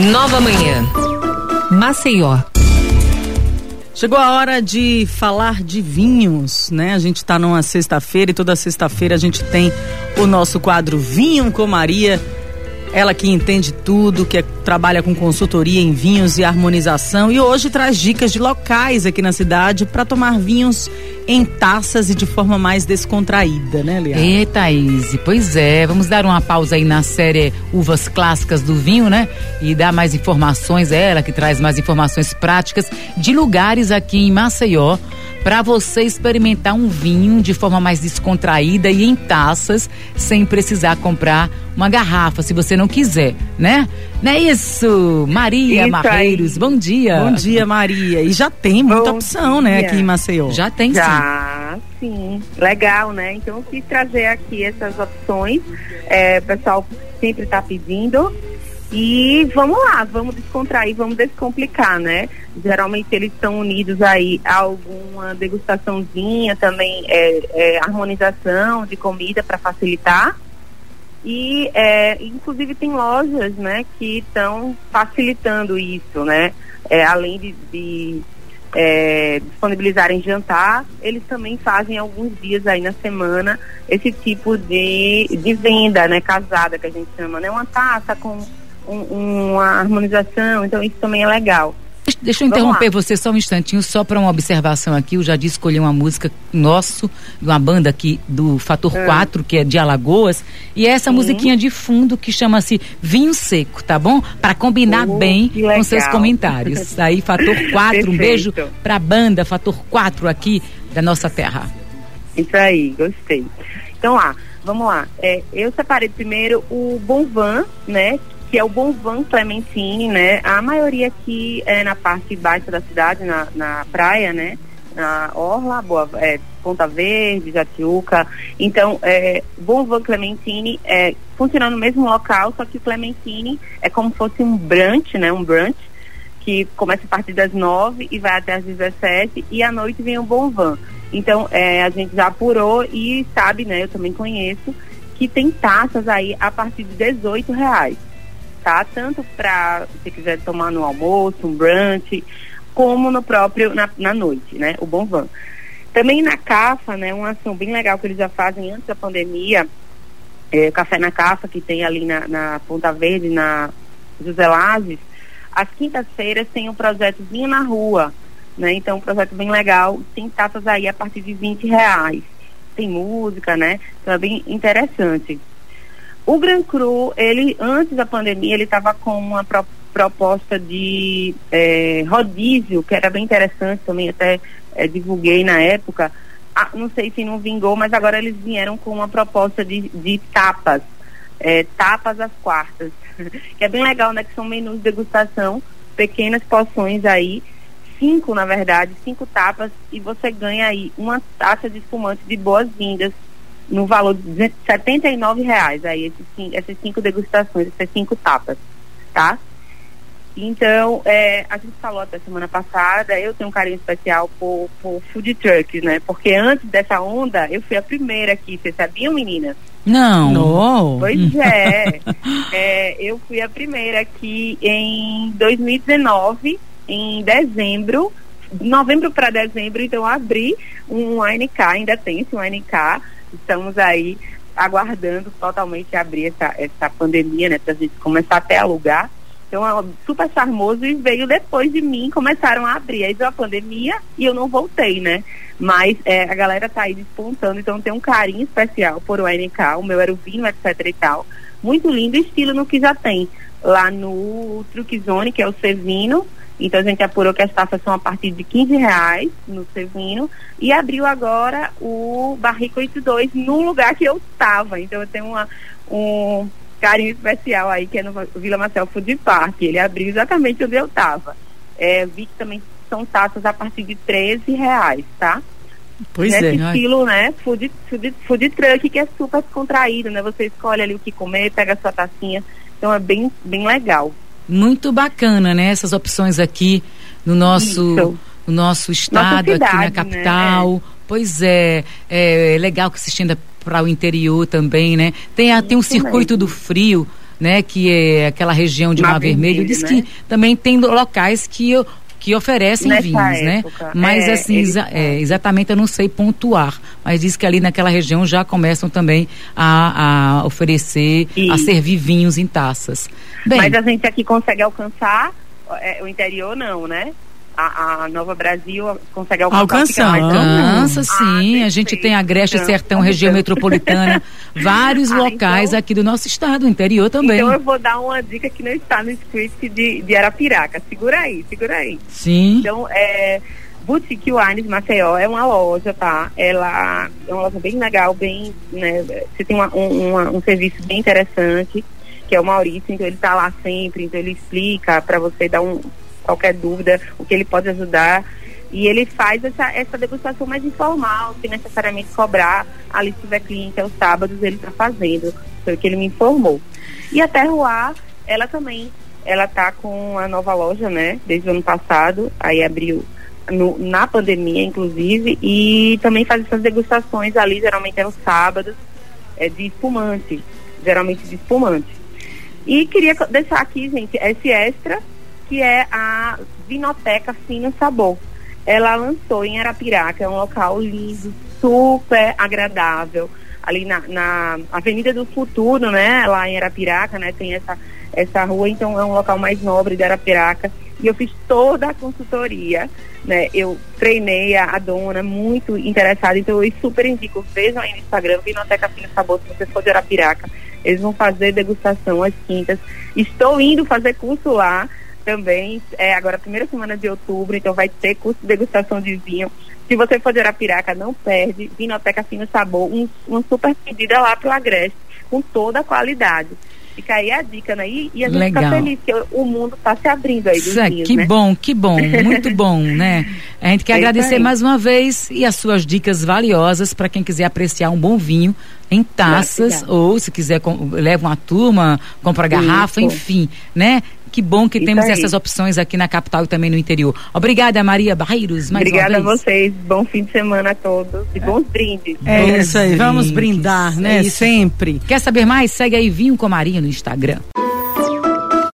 Nova Manhã. Maceió. Chegou a hora de falar de vinhos, né? A gente está numa sexta-feira e toda sexta-feira a gente tem o nosso quadro Vinho com Maria ela que entende tudo, que é, trabalha com consultoria em vinhos e harmonização e hoje traz dicas de locais aqui na cidade para tomar vinhos em taças e de forma mais descontraída, né, Liana? Eita, Izzy, pois é. Vamos dar uma pausa aí na série Uvas Clássicas do Vinho, né? E dar mais informações, ela que traz mais informações práticas de lugares aqui em Maceió para você experimentar um vinho de forma mais descontraída e em taças, sem precisar comprar uma garrafa, se você não quiser, né? Não é isso? Maria isso Marreiros, aí. bom dia. Bom dia, Maria. E já tem muita bom opção, né, aqui em Maceió. Já tem já, sim. sim. Legal, né? Então eu quis trazer aqui essas opções. É, o pessoal sempre está pedindo. E vamos lá, vamos descontrair, vamos descomplicar, né? Geralmente eles estão unidos aí a alguma degustaçãozinha também, é, é harmonização de comida para facilitar. E é, inclusive tem lojas, né, que estão facilitando isso, né? É, além de, de é, disponibilizarem jantar, eles também fazem alguns dias aí na semana esse tipo de, de venda, né, casada que a gente chama, né? Uma taça com um, uma harmonização, então isso também é legal. Deixa eu interromper você só um instantinho, só para uma observação aqui. Eu já disse escolher uma música nosso, de uma banda aqui do Fator é. 4, que é de Alagoas. E é essa Sim. musiquinha de fundo que chama-se Vinho Seco, tá bom? Para combinar oh, bem com seus comentários. Aí, Fator 4, um beijo para a banda Fator 4 aqui da nossa terra. Isso aí, gostei. Então lá, vamos lá. É, eu separei primeiro o Bonvan, né? Que é o Bonvan Clementine, né? A maioria aqui é na parte baixa da cidade, na, na praia, né? Na Orla, Boa, é, Ponta Verde, Jatiuca. Então, é, Bonvan Clementine é, funciona no mesmo local, só que o Clementine é como se fosse um brunch, né? Um brunch que começa a partir das nove e vai até as 17 e à noite vem o Bonvan. Então, é, a gente já apurou e sabe, né? Eu também conheço que tem taças aí a partir de 18 reais tá? Tanto para se quiser tomar no almoço, um brunch, como no próprio na, na noite, né? O bom van. Também na CAFA, né? Uma ação bem legal que eles já fazem antes da pandemia, é, Café na CAFA, que tem ali na, na Ponta Verde, na José Lages, às quintas-feiras tem um projeto Vinho na Rua, né? Então, um projeto bem legal, tem taças aí a partir de 20 reais. Tem música, né? Então é bem interessante. O Gran Cru, ele, antes da pandemia, ele estava com uma pro, proposta de é, rodízio, que era bem interessante também, até é, divulguei na época. Ah, não sei se não vingou, mas agora eles vieram com uma proposta de, de tapas, é, tapas às quartas, que é bem legal, né? Que são menus de degustação, pequenas porções aí, cinco na verdade, cinco tapas, e você ganha aí uma taça de espumante de boas-vindas no valor de 79 reais, aí esses, essas cinco degustações, essas cinco tapas, tá? Então, é, a gente falou até semana passada, eu tenho um carinho especial por, por food trucks, né? Porque antes dessa onda, eu fui a primeira aqui, vocês sabiam, meninas? Não. Não. Pois é, é. Eu fui a primeira aqui em 2019, em dezembro, novembro para dezembro, então eu abri um ANK, ainda tem esse ANK, estamos aí aguardando totalmente abrir essa, essa pandemia, né, para a gente começar até a alugar. Então, é super charmoso e veio depois de mim, começaram a abrir. Aí veio a pandemia e eu não voltei, né? Mas é, a galera tá aí despontando, então tem um carinho especial por o NK, o meu era o vinho, etc e tal. Muito lindo, estilo no que já tem lá no Truque Zone, que é o Cevino, então a gente apurou que as taxas são a partir de 15 reais no Sevino e abriu agora o Barrico 82 no lugar que eu estava. Então eu tenho uma, um carinho especial aí, que é no Vila Marcel Food Park. Ele abriu exatamente onde eu estava. É, vi que também são taxas a partir de 13 reais, tá? Pois Nesse é. estilo, né? Food, food, food truck, que é super descontraído, né? Você escolhe ali o que comer, pega a sua tacinha. Então é bem, bem legal. Muito bacana, né? Essas opções aqui no nosso, no nosso estado, cidade, aqui na capital. Né? Pois é, é legal que se estenda para o interior também, né? Tem, a, tem um circuito mesmo. do frio né, que é aquela região de Mar, Mar Vermelho, diz né? que também tem locais que que oferecem Nessa vinhos, né? época. né? Mas é, assim, é, exatamente eu não sei pontuar, mas diz que ali naquela região já começam também a, a oferecer, a servir vinhos em taças. Bem, mas a gente aqui consegue alcançar é, o interior não, né? A, a, Nova Brasil consegue alcançar. Alcança, sim. Ah, a gente tem Agreste então, Sertão, região metropolitana, vários ah, locais então, aqui do nosso estado, interior também. Então eu vou dar uma dica que não está no script de, de Arapiraca. Segura aí, segura aí. Sim. Então, é, Boutique Wines Maceió é uma loja, tá? Ela é uma loja bem legal, bem, né? Você tem uma, um, uma, um serviço bem interessante, que é o Maurício, então ele está lá sempre, então ele explica para você dar um qualquer dúvida, o que ele pode ajudar. E ele faz essa, essa degustação mais informal, sem necessariamente cobrar. Ali, se tiver cliente aos sábados, ele está fazendo. Foi o que ele me informou. E a Terroir, ela também, ela tá com a nova loja, né? Desde o ano passado. Aí abriu no, na pandemia, inclusive. E também faz essas degustações ali, geralmente é nos sábados, é de espumante. Geralmente de espumante. E queria deixar aqui, gente, esse extra que é a Vinoteca Fino Sabor. Ela lançou em Arapiraca, é um local lindo, super agradável, ali na, na Avenida do Futuro, né, lá em Arapiraca, né, tem essa, essa rua, então é um local mais nobre de Arapiraca, e eu fiz toda a consultoria, né, eu treinei a, a dona, muito interessada, então eu super indico, vejam aí no Instagram, Vinoteca Fino Sabor, se você for de Arapiraca, eles vão fazer degustação às quintas, estou indo fazer curso lá, também, é agora a primeira semana de outubro, então vai ter curso de degustação de vinho. Se você for de Arapiraca, não perde. Vinoteca Fino Sabor, um, uma super pedida lá pro Agreste, com toda a qualidade. Fica aí a dica, né? E, e a gente Legal. fica feliz que o mundo está se abrindo aí dos vinhos, Que né? bom, que bom, muito bom, né? A gente quer é agradecer mais uma vez e as suas dicas valiosas para quem quiser apreciar um bom vinho em taças ou se quiser leva uma turma, compra garrafa, Isso. enfim, né? Que bom que isso temos aí. essas opções aqui na capital e também no interior. Obrigada, Maria Barreiros. Mais Obrigada a vocês. Bom fim de semana a todos. E bons brindes. É bons isso aí. Vamos brindar, né? É Sempre. Quer saber mais? Segue aí Vinho com Maria no Instagram.